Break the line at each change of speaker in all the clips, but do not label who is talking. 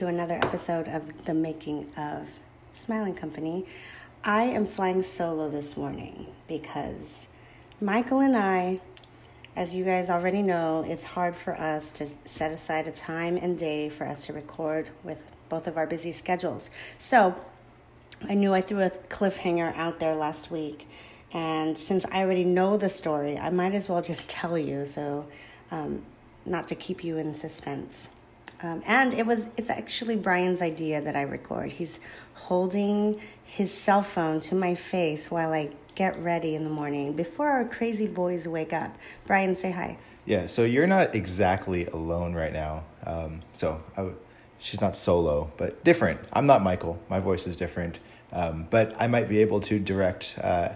to another episode of The Making of Smile and Company. I am flying solo this morning because Michael and I, as you guys already know, it's hard for us to set aside a time and day for us to record with both of our busy schedules. So I knew I threw a cliffhanger out there last week, and since I already know the story, I might as well just tell you so um, not to keep you in suspense. Um, and it was it's actually Brian's idea that I record. He's holding his cell phone to my face while I get ready in the morning before our crazy boys wake up. Brian, say hi.
Yeah, so you're not exactly alone right now. Um, so I w- she's not solo, but different. I'm not Michael. My voice is different. Um, but I might be able to direct uh,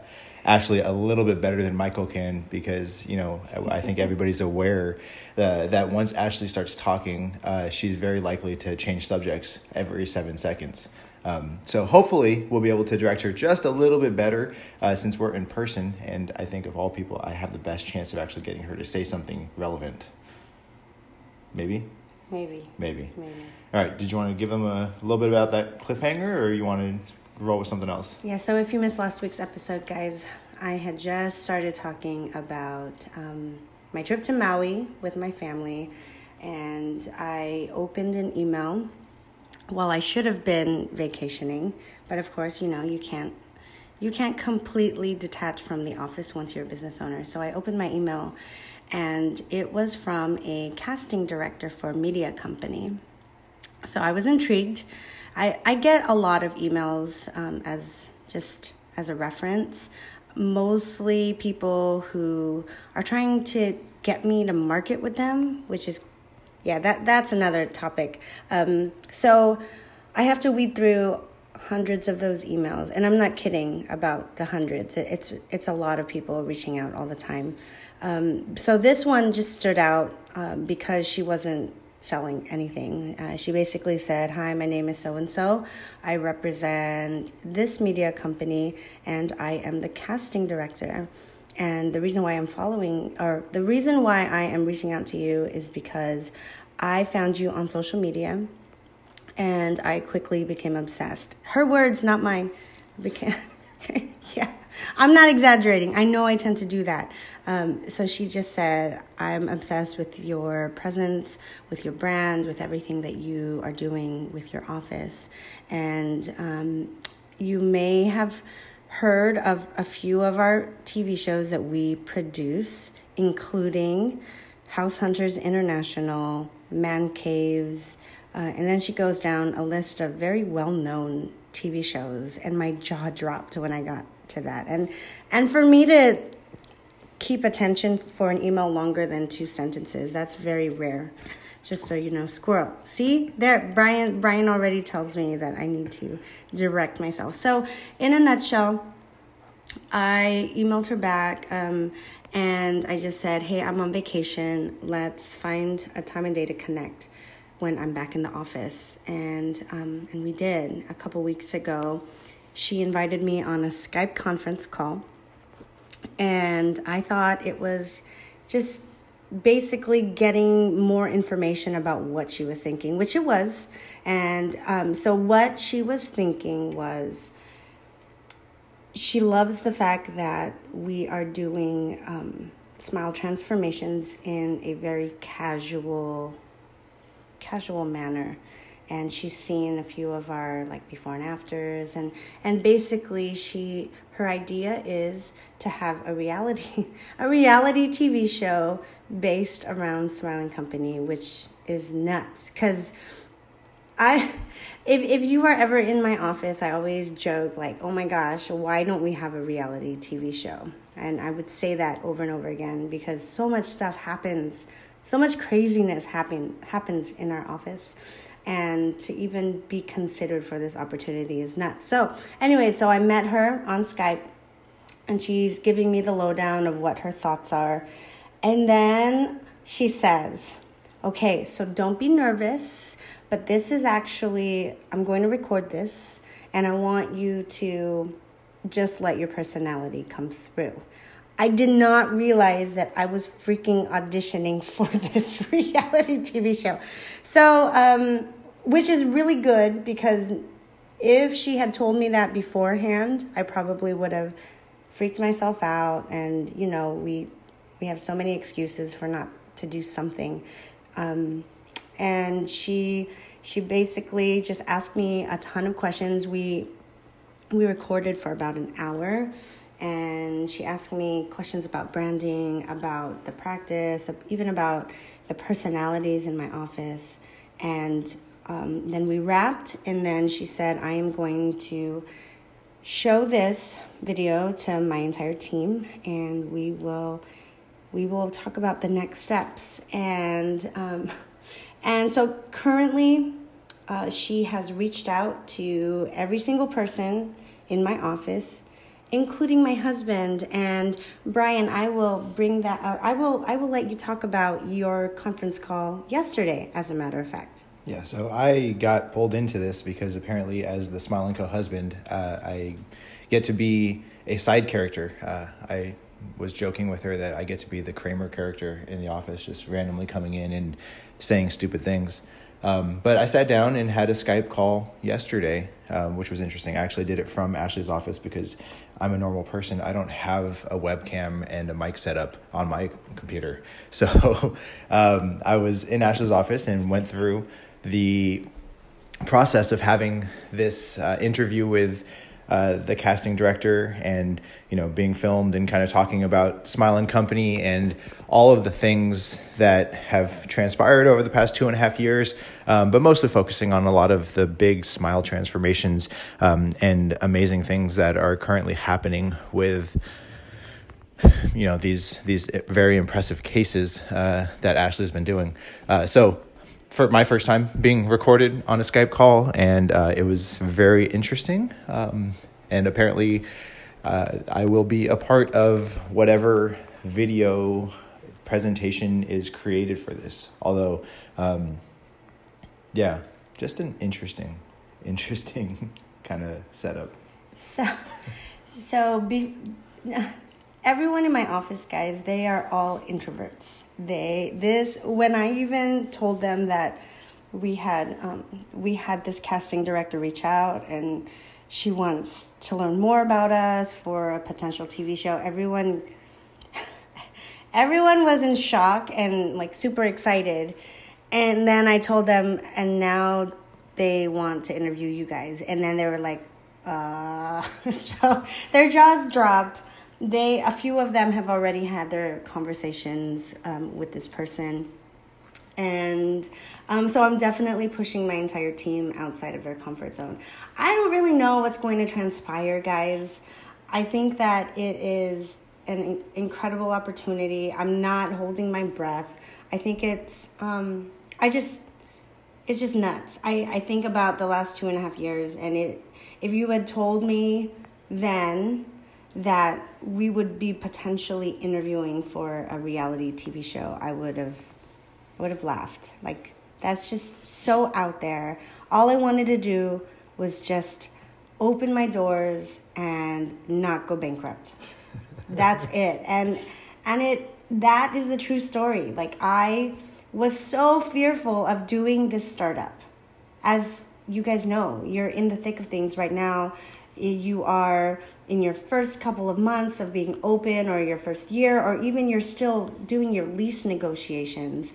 Ashley a little bit better than Michael can because, you know, I, I think everybody's aware uh, that once Ashley starts talking, uh, she's very likely to change subjects every seven seconds. Um, so hopefully we'll be able to direct her just a little bit better uh, since we're in person. And I think of all people, I have the best chance of actually getting her to say something relevant. Maybe?
Maybe.
Maybe.
Maybe.
All right. Did you want to give them a little bit about that cliffhanger or you wanted? to roll with something else?
Yeah, so if you missed last week's episode, guys, I had just started talking about um, my trip to Maui with my family, and I opened an email. Well i should have been vacationing but of course you know you can't you can't completely detach from the office once you're a business owner. So i opened my email and it was from a casting director for a media company. So i was intrigued i, I get a lot of emails um, as just as a reference mostly people who are trying to get me to market with them which is yeah, that that's another topic. Um, so I have to weed through hundreds of those emails, and I'm not kidding about the hundreds. It's it's a lot of people reaching out all the time. Um, so this one just stood out um, because she wasn't selling anything. Uh, she basically said, "Hi, my name is so and so. I represent this media company, and I am the casting director." And the reason why I'm following, or the reason why I am reaching out to you is because I found you on social media and I quickly became obsessed. Her words, not mine. Became, yeah, I'm not exaggerating. I know I tend to do that. Um, so she just said, I'm obsessed with your presence, with your brand, with everything that you are doing with your office. And um, you may have heard of a few of our TV shows that we produce, including House Hunters International, Man Caves, uh, and then she goes down a list of very well known TV shows, and my jaw dropped when I got to that. And and for me to keep attention for an email longer than two sentences, that's very rare. Just so you know squirrel. See there brian brian already tells me that i need to direct myself. So in a nutshell i emailed her back um, and i just said hey i'm on vacation. Let's find a time and day to connect when i'm back in the office. And um, and we did. A couple weeks ago she invited me on a skype conference call and i thought it was just basically getting more information about what she was thinking, which it was. And um, so, what she was thinking was she loves the fact that we are doing um, smile transformations in a very casual, casual manner. And she's seen a few of our like before and afters, and and basically she her idea is to have a reality a reality TV show based around Smile and Company, which is nuts. Because I, if if you are ever in my office, I always joke like, "Oh my gosh, why don't we have a reality TV show?" And I would say that over and over again because so much stuff happens, so much craziness happen happens in our office. And to even be considered for this opportunity is nuts. So, anyway, so I met her on Skype and she's giving me the lowdown of what her thoughts are and then she says, okay, so don't be nervous, but this is actually, I'm going to record this, and I want you to just let your personality come through. I did not realize that I was freaking auditioning for this reality TV show. So, um, which is really good because if she had told me that beforehand, I probably would have freaked myself out. And you know, we we have so many excuses for not to do something. Um, and she she basically just asked me a ton of questions. We we recorded for about an hour and she asked me questions about branding, about the practice, even about the personalities in my office. And um, then we wrapped, and then she said, I am going to show this video to my entire team, and we will we will talk about the next steps. And um, and so currently, uh, she has reached out to every single person in my office including my husband. And Brian I will bring that uh, I will I will let you talk about your conference call yesterday as a matter of fact.
Yeah so I got pulled into this because apparently as the Smile and Co husband uh, I get to be a side character. Uh, I was joking with her that I get to be the Kramer character in the office just randomly coming in and saying stupid things. Um, but I sat down and had a Skype call yesterday, um, which was interesting. I actually did it from Ashley's office because I'm a normal person. I don't have a webcam and a mic set up on my computer. So um, I was in Ashley's office and went through the process of having this uh, interview with uh, the casting director and you know being filmed and kind of talking about Smile and Company and all of the things that have transpired over the past two and a half years, um, but mostly focusing on a lot of the big Smile transformations um, and amazing things that are currently happening with you know these these very impressive cases uh, that Ashley's been doing. Uh, so for my first time being recorded on a Skype call, and uh, it was very interesting. Um, and apparently, uh, I will be a part of whatever video presentation is created for this. Although, um, yeah, just an interesting, interesting kind of setup.
So, so be, everyone in my office guys they are all introverts. They this when i even told them that we had um, we had this casting director reach out and she wants to learn more about us for a potential tv show everyone everyone was in shock and like super excited. And then i told them and now they want to interview you guys. And then they were like uh so their jaws dropped they a few of them have already had their conversations um, with this person. And um, so i'm definitely pushing my entire team outside of their comfort zone. I don't really know what's going to transpire guys. I think that it is an incredible opportunity. I'm not holding my breath. I think it's um, i just it's just nuts. I, I think about the last two and a half years and it if you had told me then that we would be potentially interviewing for a reality TV show, I would have I would have laughed. Like that's just so out there. All I wanted to do was just open my doors and not go bankrupt. that's it. And and it that is the true story. Like I was so fearful of doing this startup. As you guys know, you're in the thick of things right now. You are in your first couple of months of being open or your first year or even you're still doing your lease negotiations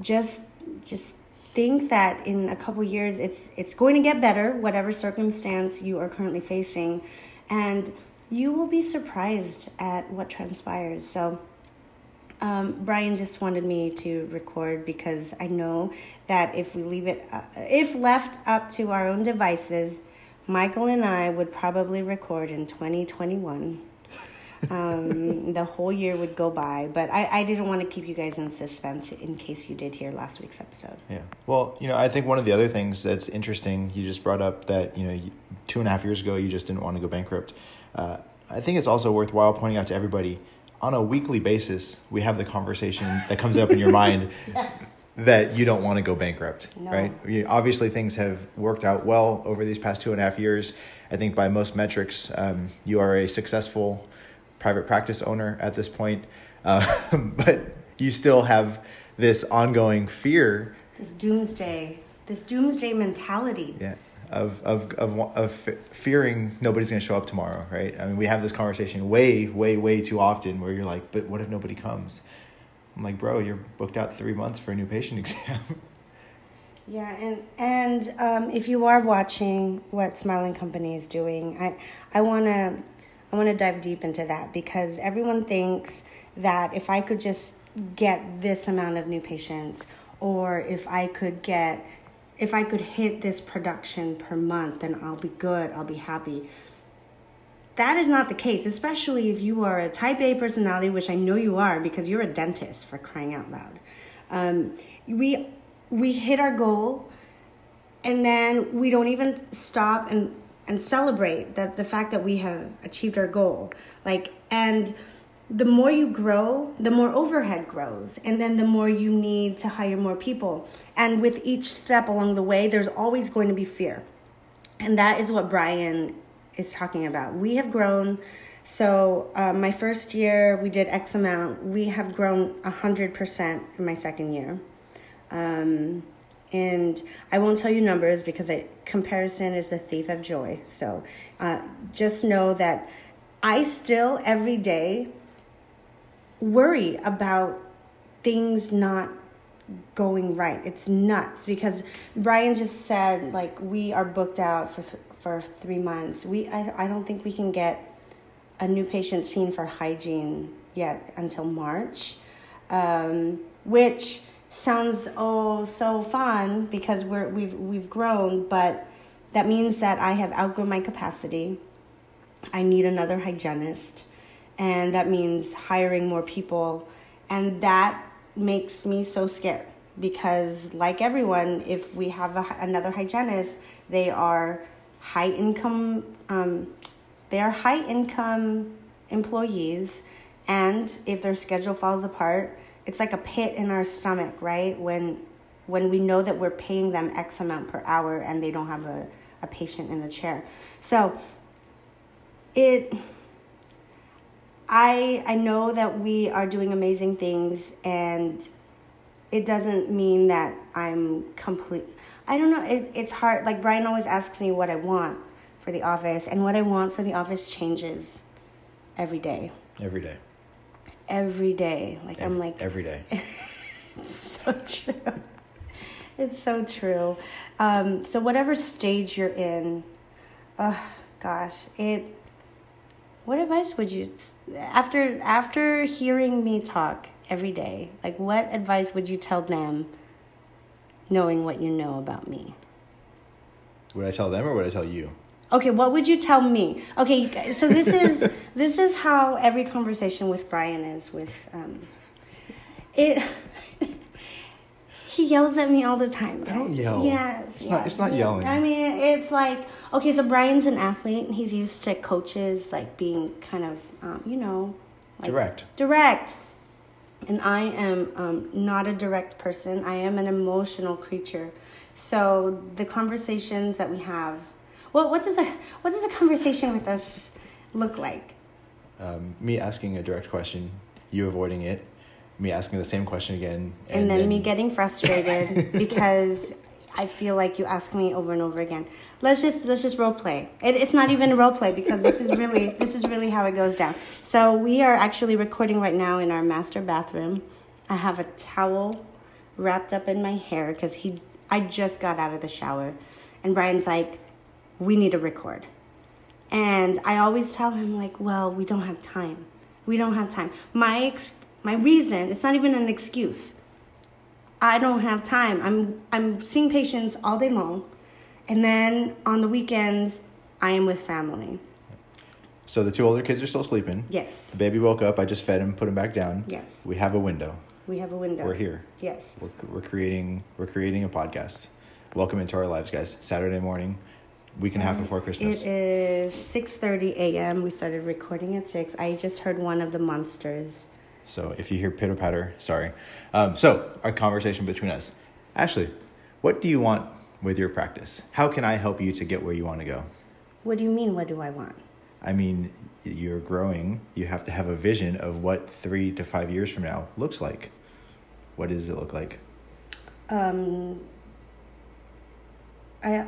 just just think that in a couple years it's it's going to get better whatever circumstance you are currently facing. And you will be surprised at what transpires. So um, Brian just wanted me to record because I know that if we leave it, uh, if left up to our own devices, Michael and I would probably record in 2021. um, the whole year would go by, but I, I didn't want to keep you guys in suspense in case you did hear last week's episode.
Yeah. Well, you know, I think one of the other things that's interesting, you just brought up that, you know, two and a half years ago, you just didn't want to go bankrupt. Uh, I think it's also worthwhile pointing out to everybody on a weekly basis, we have the conversation that comes up in your mind. yes that you don't want to go bankrupt, no. right? You, obviously, things have worked out well over these past two and a half years. I think by most metrics, um, you are a successful private practice owner at this point, uh, but you still have this ongoing fear.
This doomsday this doomsday mentality.
Yeah. Of, of, of, of fearing nobody's going to show up tomorrow, right? I mean, we have this conversation way, way, way too often where you're like, but what if nobody comes? I'm like, bro, you're booked out three months for a new patient exam.
Yeah, and and um, if you are watching what Smile and Company is doing, I I wanna I wanna dive deep into that because everyone thinks that if I could just get this amount of new patients, or if I could get if I could hit this production per month, then I'll be good. I'll be happy. That is not the case, especially if you are a type A personality, which I know you are because you're a dentist for crying out loud. Um, we we hit our goal and then we don't even stop and and celebrate that the fact that we have achieved our goal. Like and the more you grow the more overhead grows and then the more you need to hire more people. And with each step along the way there's always going to be fear. And that is what brian is talking about we have grown so um, my first year we did x amount we have grown 100% in my second year um, and I won't tell you numbers because comparison is the thief of joy. So uh, just know that I still every day worry about things not going right. It's nuts because Brian just said like we are booked out for for three months. We I I don't think we can get a new patient seen for hygiene yet until March, um, which sounds oh so fun because we're we've we've grown, but that means that I have outgrown my capacity. I need another hygienist, and that means hiring more people, and that makes me so scared because like everyone if we have a, another hygienist they are high income um, they are high income employees and if their schedule falls apart it's like a pit in our stomach, right? When when we know that we're paying them X amount per hour and they don't have a, a patient in the chair. So it I I know that we are doing amazing things and it doesn't mean that I'm complete I don't know, it, it's hard like Brian always asks me what I want for the office and what I want for the office changes every day.
Every day
every day. Like
every,
I'm like
every day.
it's so true. It's so true. Um, so whatever stage you're in, oh gosh, it. What advice would you after after hearing me talk every day? Like, what advice would you tell them, knowing what you know about me?
Would I tell them or would I tell you?
Okay, what would you tell me? Okay, so this is this is how every conversation with Brian is with um, it. he yells at me all the time.
I don't yell.
Yes,
it's
yes.
not. It's not yelling.
I mean, it's like okay. So Brian's an athlete. And he's used to coaches like being kind of um, you know
like direct.
Direct. And I am um, not a direct person. I am an emotional creature. So the conversations that we have what what does a what does a conversation with us look like?
Um, me asking a direct question, you avoiding it, me asking the same question again,
and, and then, then, me getting frustrated because I feel like you ask me over and over again. Let's just let's just role play. It, it's not even role play because this is really this is really how it goes down. So we are actually recording right now in our master bathroom. I have a towel wrapped up in my hair because he I just got out of the shower, and Brian's like we need to record. And I always tell him like, well, we don't have time. We don't have time. My ex- my reason, it's not even an excuse. I don't have time. I'm I'm seeing patients all day long. And then on the weekends, I am with family.
So the two older kids are still sleeping.
Yes.
The baby woke up. I just fed him, put him back down.
Yes.
We have a window.
We have a window.
We're here.
Yes.
We're, we're creating we're creating a podcast. Welcome into our lives, guys. Saturday morning week and a half before Christmas.
It is 6:30 a.m. We started recording at 6. I just heard one of the monsters.
So if you hear pitter patter, sorry. Um, so our conversation between us, Ashley, what do you want with your practice? How can I help you to get where you want to go?
What do you mean? What do I want?
I mean, you're growing. You have to have a vision of what three to five years from now looks like. What does it look like?
Um, I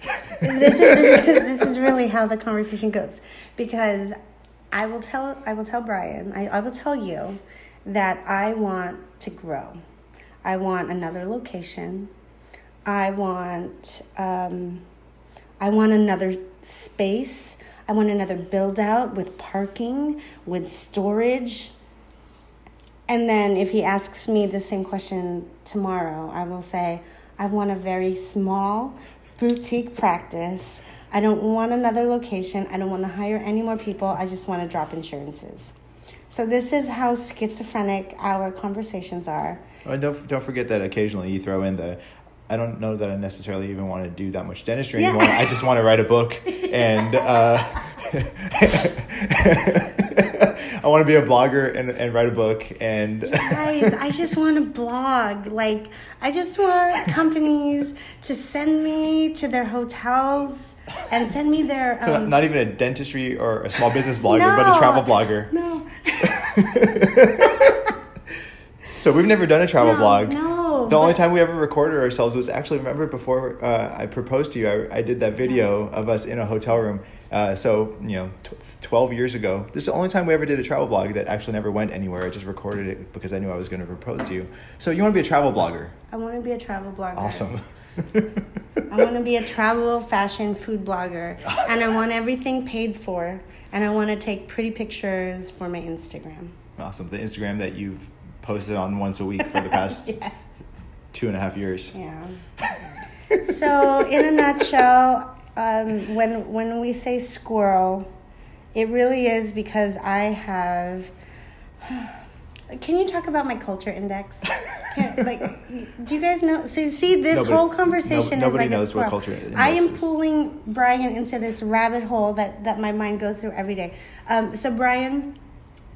this, is, this, is, this is really how the conversation goes because I will tell I will tell Brian I, I will tell you that I want to grow. I want another location. I want um, I want another space. I want another build out with parking, with storage. And then if he asks me the same question tomorrow, I will say, I want a very small boutique practice. I don't want another location. I don't want to hire any more people. I just want to drop insurances. So this is how schizophrenic our conversations are.
Oh, and don't don't forget that occasionally you throw in the I don't know that I necessarily even want to do that much dentistry yeah. anymore. I just want to write a book and uh, I want to be a blogger and, and write a book and
guys, I just want to blog. Like I just want companies to send me to their hotels and send me their
um, so not even a dentistry or a small business blogger, no, but a travel blogger.
No.
so we've never done a travel
no,
blog.
No.
The only time we ever recorded ourselves was actually remember before uh, I proposed to you. I, I did that video of us in a hotel room uh, so, you know, t- 12 years ago, this is the only time we ever did a travel blog that actually never went anywhere. I just recorded it because I knew I was going to propose to you. So, you want to be a travel blogger?
I want to be a travel blogger.
Awesome.
I want to be a travel, fashion, food blogger. And I want everything paid for. And I want to take pretty pictures for my Instagram.
Awesome. The Instagram that you've posted on once a week for the past yeah. two and a half years.
Yeah. so, in a nutshell, um, when when we say squirrel, it really is because I have. Can you talk about my culture index? Can, like, do you guys know? See, see this nobody, whole conversation no, is like knows a squirrel. What culture index I am is. pulling Brian into this rabbit hole that that my mind goes through every day. Um, so Brian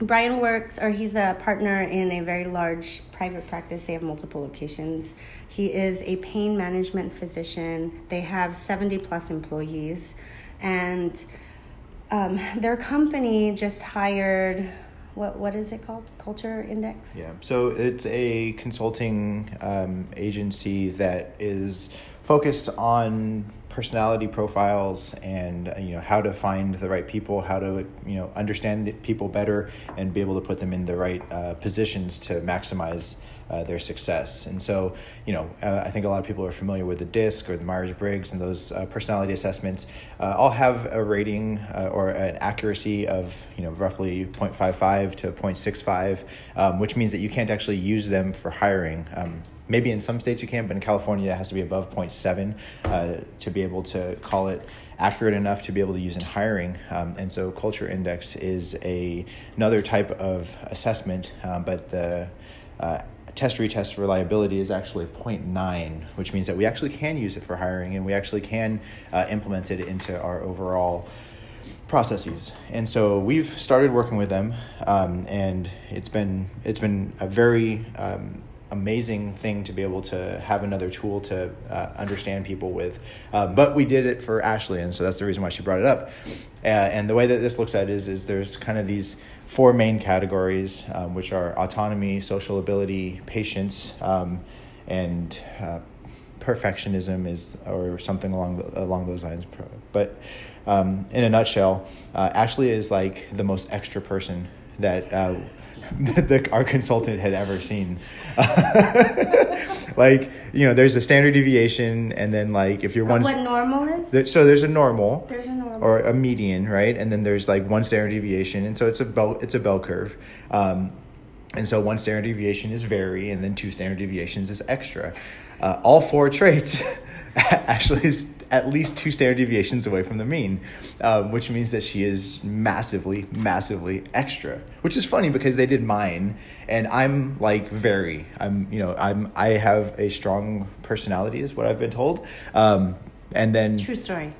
Brian works, or he's a partner in a very large private practice. They have multiple locations. He is a pain management physician. They have 70 plus employees. And um, their company just hired, what, what is it called? Culture Index?
Yeah. So it's a consulting um, agency that is focused on personality profiles and uh, you know how to find the right people how to you know understand people better and be able to put them in the right uh, positions to maximize uh, their success. And so you know uh, i think a lot of people are familiar with the disc or the myers-briggs and those uh, personality assessments. Uh, all have a rating or an accuracy of you know roughly 0.55 to 0.65 um, which means that you can't actually use them for hiring. Um, Maybe in some states you can, but in California it has to be above 0.7 uh, to be able to call it accurate enough to be able to use in hiring. Um, and so Culture Index is a another type of assessment, um, but the uh, test retest reliability is actually 0.9, which means that we actually can use it for hiring and we actually can uh, implement it into our overall processes. And so we've started working with them, um, and it's been it's been a very um, amazing thing to be able to have another tool to uh, understand people with. Um, but we did it for Ashley, and so that's the reason why she brought it up. Uh, and the way that this looks at is is there's kind of these four main categories, um, which are autonomy, social ability, patience, um, and uh, perfectionism is or something along the, along those lines. But um, in a nutshell, uh, Ashley is like the most extra person that uh, that our consultant had ever seen. like you know, there's a standard deviation, and then like if you're one.
What normal is?
So there's a normal.
There's a normal.
Or a median, right? And then there's like one standard deviation, and so it's a bell. It's a bell curve. Um, and so one standard deviation is vary, and then two standard deviations is extra. Uh, all four traits actually is at least two standard deviations away from the mean, um, which means that she is massively, massively extra. Which is funny because they did mine, and I'm like very. I'm you know I'm I have a strong personality, is what I've been told. Um, and then
true story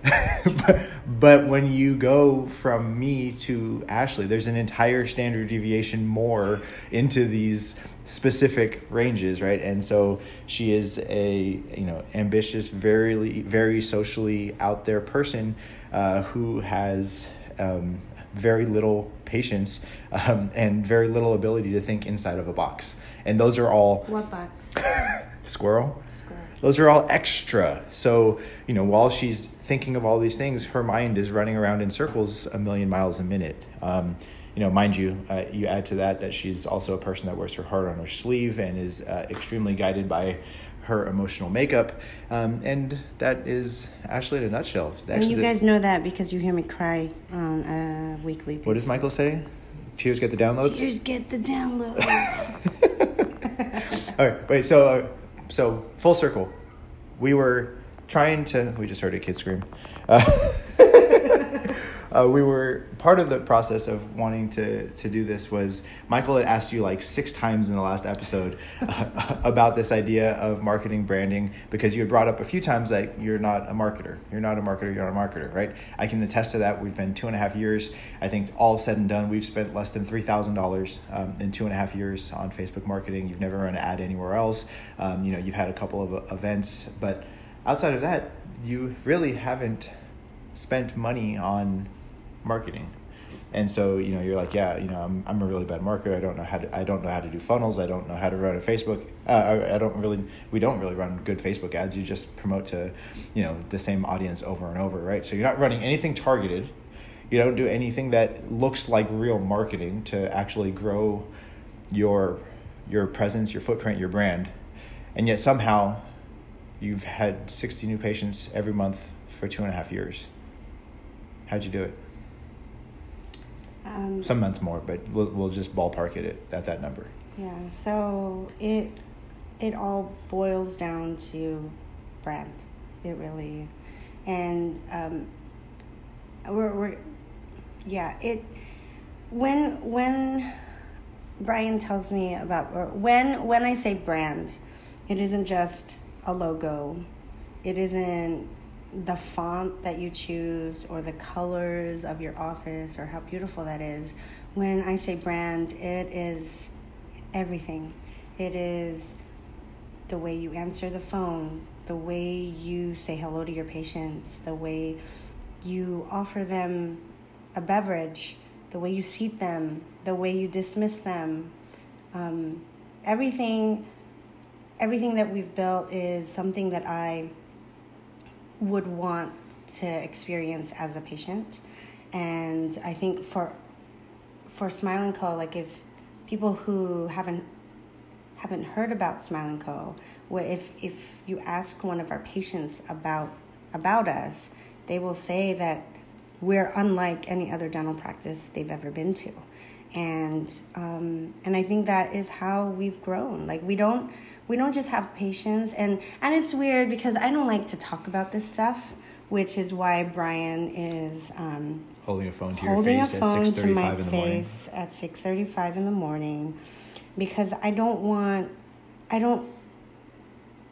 but, but, when you go from me to ashley there's an entire standard deviation more into these specific ranges right? And so she is a you know ambitious very very socially out there person uh, who has um, very little patience um, and very little ability to think inside of a box. And those are all
what box?
Squirrel?
Squirrel.
Those are all extra. So, you know, while she's thinking of all these things, her mind is running around in circles a million miles a minute. Um, you know, mind you, uh, you add to that that she's also a person that wears her heart on her sleeve and is uh, extremely guided by her emotional makeup. Um, and that is Ashley in a nutshell.
Actually, and you guys know that because you hear me cry on a weekly basis.
What does Michael say? Tears get the downloads?
Tears get the downloads.
All right, wait, so, uh, so full circle. We were trying to, we just heard a kid scream. Uh, uh, we were part of the process of wanting to to do this was Michael had asked you like six times in the last episode uh, about this idea of marketing branding because you had brought up a few times that you're not a marketer, you're not a marketer, you're not a marketer, right? I can attest to that. We've been two and a half years. I think all said and done, we've spent less than three thousand um, dollars in two and a half years on Facebook marketing. You've never run an ad anywhere else. Um, you know, you've had a couple of events, but outside of that, you really haven't spent money on marketing. And so, you know, you're like, yeah, you know, I'm, I'm a really bad marketer. I don't know how to, I don't know how to do funnels. I don't know how to run a Facebook. Uh, I, I don't really, we don't really run good Facebook ads. You just promote to, you know, the same audience over and over, right? So you're not running anything targeted. You don't do anything that looks like real marketing to actually grow your, your presence, your footprint, your brand. And yet somehow you've had 60 new patients every month for two and a half years. How'd you do it? Um, Some months more, but we'll we'll just ballpark it at, at that number.
Yeah. So it it all boils down to brand. It really, and um, we're we're yeah it when when Brian tells me about when when I say brand, it isn't just a logo. It isn't the font that you choose or the colors of your office or how beautiful that is. When I say brand, it is everything. It is the way you answer the phone, the way you say hello to your patients, the way you offer them a beverage, the way you seat them, the way you dismiss them. Um, everything, everything that we've built is something that I would want to experience as a patient. And I think for for Smile and Co, like if people who haven't haven't heard About Smile and Co, if if you ask one of our patients about about us, they will say that we're unlike any other dental practice they've ever been to, and um, and I think that is how we've grown. Like we don't we don't just have patience and and it's weird because i don't like to talk about this stuff which is why brian is um,
holding a phone to your face at 6.35 in the morning.
at 6.35 in the morning because i don't want i don't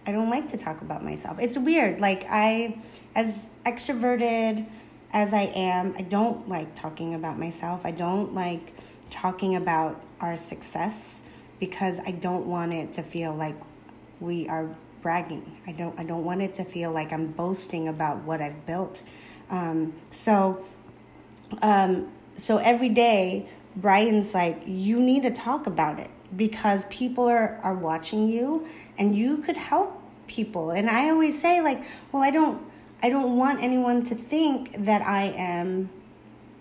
i don't like to talk about myself. It's weird like i as extroverted as i am i don't like talking about myself. I don't like talking about our success because I don't want it to feel like we are bragging. I don't I don't want it to feel like I'm boasting about what I've built. Um, so um, so every day Brian's like, you need to talk about it because people are, are watching you and you could help people. And I always say like, well, I don't I don't want anyone to think that I am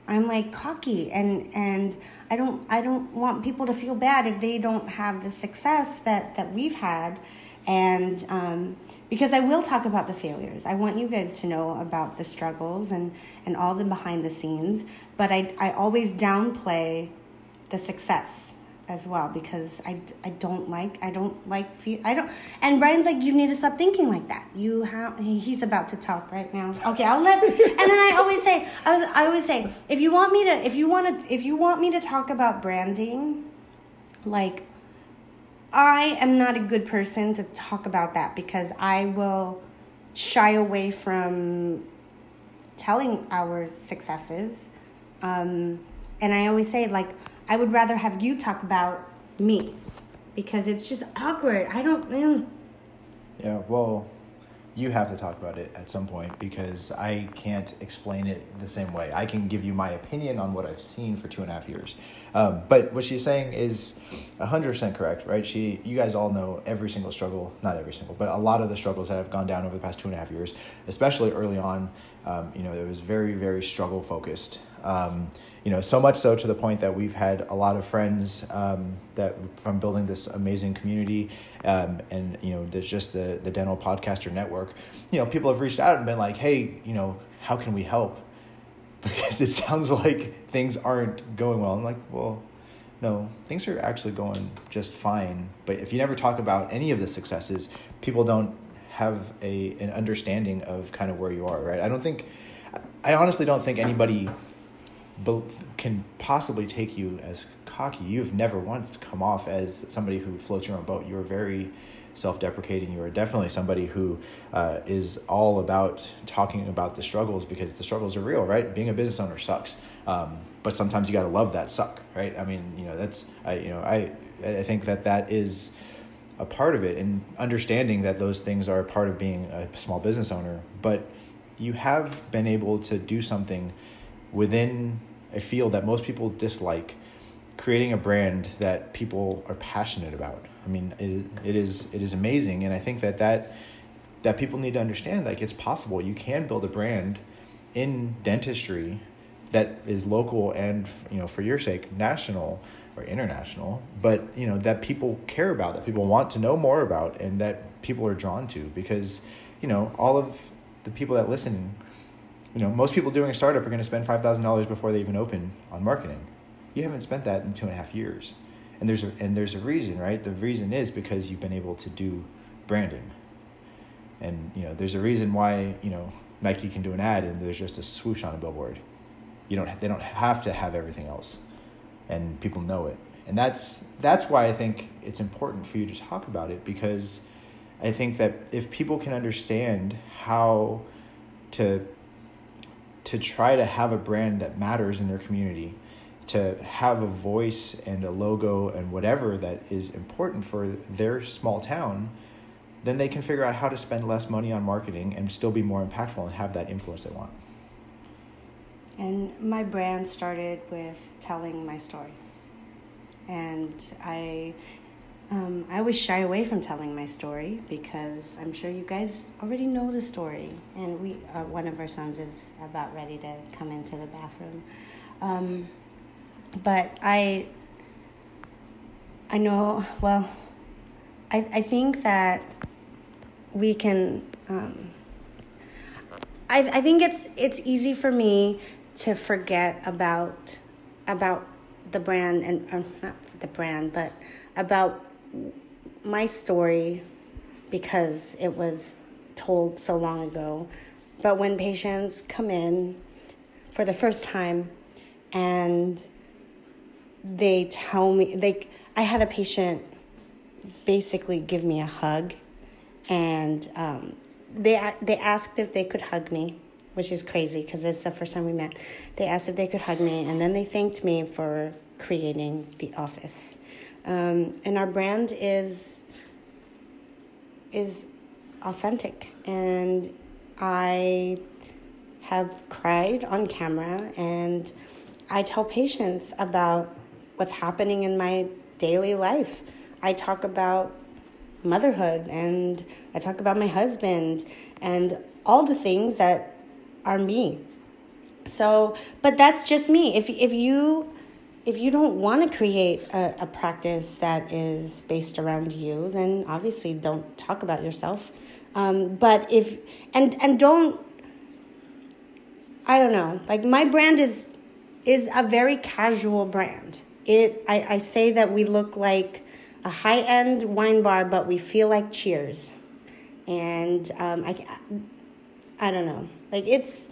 I'm like cocky and and I don't I don't want people to feel bad if they don't have the success that that we've had and um, because I will talk about the failures. I want you guys to know about the struggles and and all the behind the scenes, but I I always downplay the success as well because I, I don't like I don't like feel I don't and Brian's like you need to stop thinking like that. You have he's about to talk right now. Okay I'll let and then I always say I was I always say if you want me to if you want to if you want me to talk about branding like I am not a good person to talk about that because I will shy away from telling our successes. Um, and I always say like I would rather have you talk about me because it's just awkward. I don't. Mm.
Yeah, well, you have to talk about it at some point because I can't explain it the same way. I can give you my opinion on what I've seen for two and a half years, um, but what she's saying is hundred percent correct, right? She, you guys all know every single struggle, not every single, but a lot of the struggles that have gone down over the past two and a half years, especially early on. Um, you know, it was very, very struggle focused. Um, you know, so much so to the point that we've had a lot of friends um, that from building this amazing community, um, and you know, there's just the the dental podcaster network. You know, people have reached out and been like, "Hey, you know, how can we help?" Because it sounds like things aren't going well. I'm like, well, no, things are actually going just fine. But if you never talk about any of the successes, people don't have a an understanding of kind of where you are, right? I don't think, I honestly don't think anybody can possibly take you as cocky. You've never once come off as somebody who floats your own boat. You are very self-deprecating. You are definitely somebody who uh, is all about talking about the struggles because the struggles are real, right? Being a business owner sucks, um, but sometimes you got to love that suck, right? I mean, you know, that's I, you know, I I think that that is a part of it, and understanding that those things are a part of being a small business owner, but you have been able to do something within a field that most people dislike, creating a brand that people are passionate about. I mean, it, it is it is amazing, and I think that that that people need to understand like it's possible. You can build a brand in dentistry that is local and you know for your sake national or international, but you know that people care about, that people want to know more about, and that people are drawn to because you know all of the people that listen you know, most people doing a startup are going to spend five thousand dollars before they even open on marketing. You haven't spent that in two and a half years, and there's a, and there's a reason, right? The reason is because you've been able to do branding, and you know, there's a reason why you know Nike can do an ad and there's just a swoosh on a billboard. You don't they don't have to have everything else, and people know it, and that's that's why I think it's important for you to talk about it because I think that if people can understand how to to try to have a brand that matters in their community, to have a voice and a logo and whatever that is important for their small town, then they can figure out how to spend less money on marketing and still be more impactful and have that influence they want.
And my brand started with telling my story. And I um, I always shy away from telling my story because I'm sure you guys already know the story. And we, uh, one of our sons is about ready to come into the bathroom. Um, but I, I know, well, I, I think that we can, um, I, I think it's, it's easy for me to forget about, about the brand and, uh, not the brand, but about my story because it was told so long ago. But when patients come in for the first time and they tell me like, I had a patient basically give me a hug and um, they they asked if they could hug me, which is crazy because it's the first time we met. They asked if they could hug me and then they thanked me for creating the office. Um, and our brand is is authentic and I have cried on camera and I tell patients about what's happening in my daily life. I talk about motherhood and I talk about my husband and all the things that are me. So, but that's just me. If if you if you don't want to create a, a, practice that is based around you, then obviously don't talk about yourself. Um, but if and and don't I don't know like my brand is is a very casual brand. It I, I say that we look like a high end wine bar, but we feel like Cheers, and um, I I don't know like it's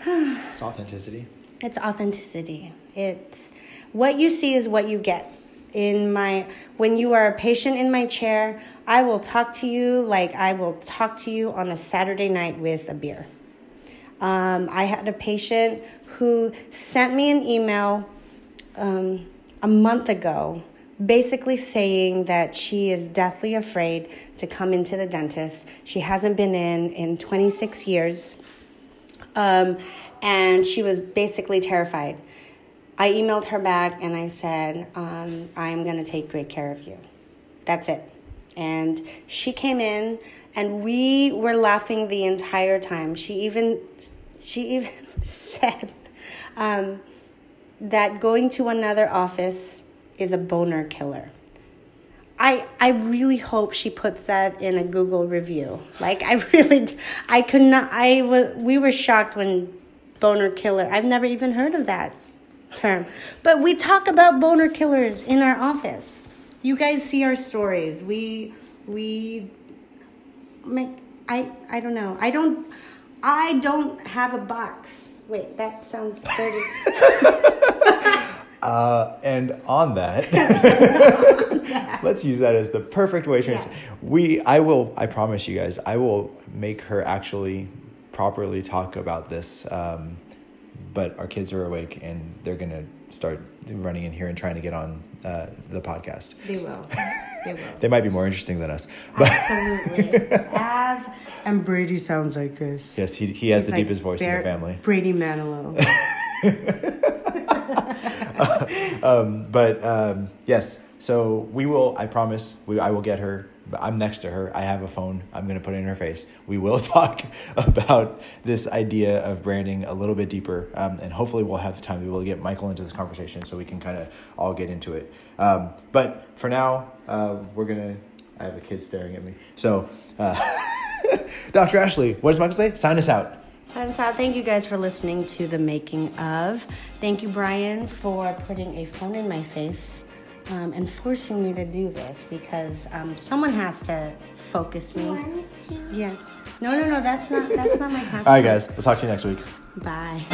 it's authenticity.
It's authenticity. It's what you see is what you get. In my when you are a patient in my chair, I will talk to you like I will talk to you on a Saturday night with a beer. Um, I had a patient who sent me an email um, a month ago basically saying that she is deathly afraid to come into the dentist. She hasn't been in in 26 years. Um, and she was basically terrified. I emailed her back and I said, um, I'm going to take great care of you. That's it. And she came in and we were laughing the entire time. She even she even said um, that going to another office is a boner killer. I I really hope she puts that in a Google review. Like I really I could not I was we were shocked when boner killer. I've never even heard of that term. But we talk about boner killers in our office. You guys see our stories. We we make I I don't know. I don't I don't have a box. Wait, that sounds dirty.
uh, and on that, let's use that as the perfect way to. Yeah. We, I will. I promise you guys, I will make her actually properly talk about this. Um, but our kids are awake and they're gonna start running in here and trying to get on uh, the podcast.
They will. They will.
they might be more interesting than us.
Absolutely. As and Brady sounds like this.
Yes, he he has He's the like deepest voice Bear, in the family.
Brady Manilow.
um, but um, yes, so we will. I promise. We I will get her I'm next to her. I have a phone. I'm going to put it in her face. We will talk about this idea of branding a little bit deeper, um, and hopefully we'll have the time to be able to get Michael into this conversation so we can kind of all get into it. Um, but for now, uh, we're gonna. I have a kid staring at me. So, uh, Dr. Ashley, what does Michael say? Sign us out.
Sign us out. Thank you guys for listening to the making of. Thank you, Brian, for putting a phone in my face um, and forcing me to do this because um, someone has to focus me. Yes. No, no, no. That's not. That's not my house.
All right, guys. We'll talk to you next week.
Bye.